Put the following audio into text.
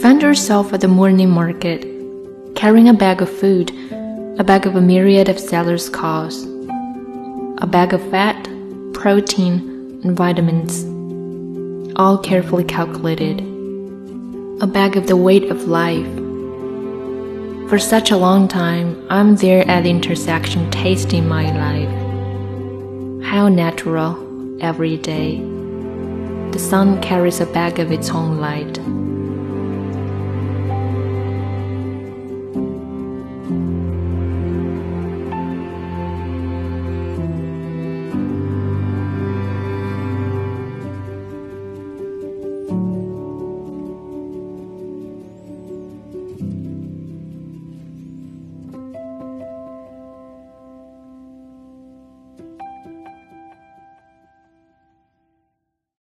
find yourself at the morning market, carrying a bag of food, a bag of a myriad of sellers' calls, a bag of fat, protein, and vitamins, all carefully calculated, a bag of the weight of life. For such a long time, I'm there at the intersection tasting my life. How natural, every day. The sun carries a bag of its own light.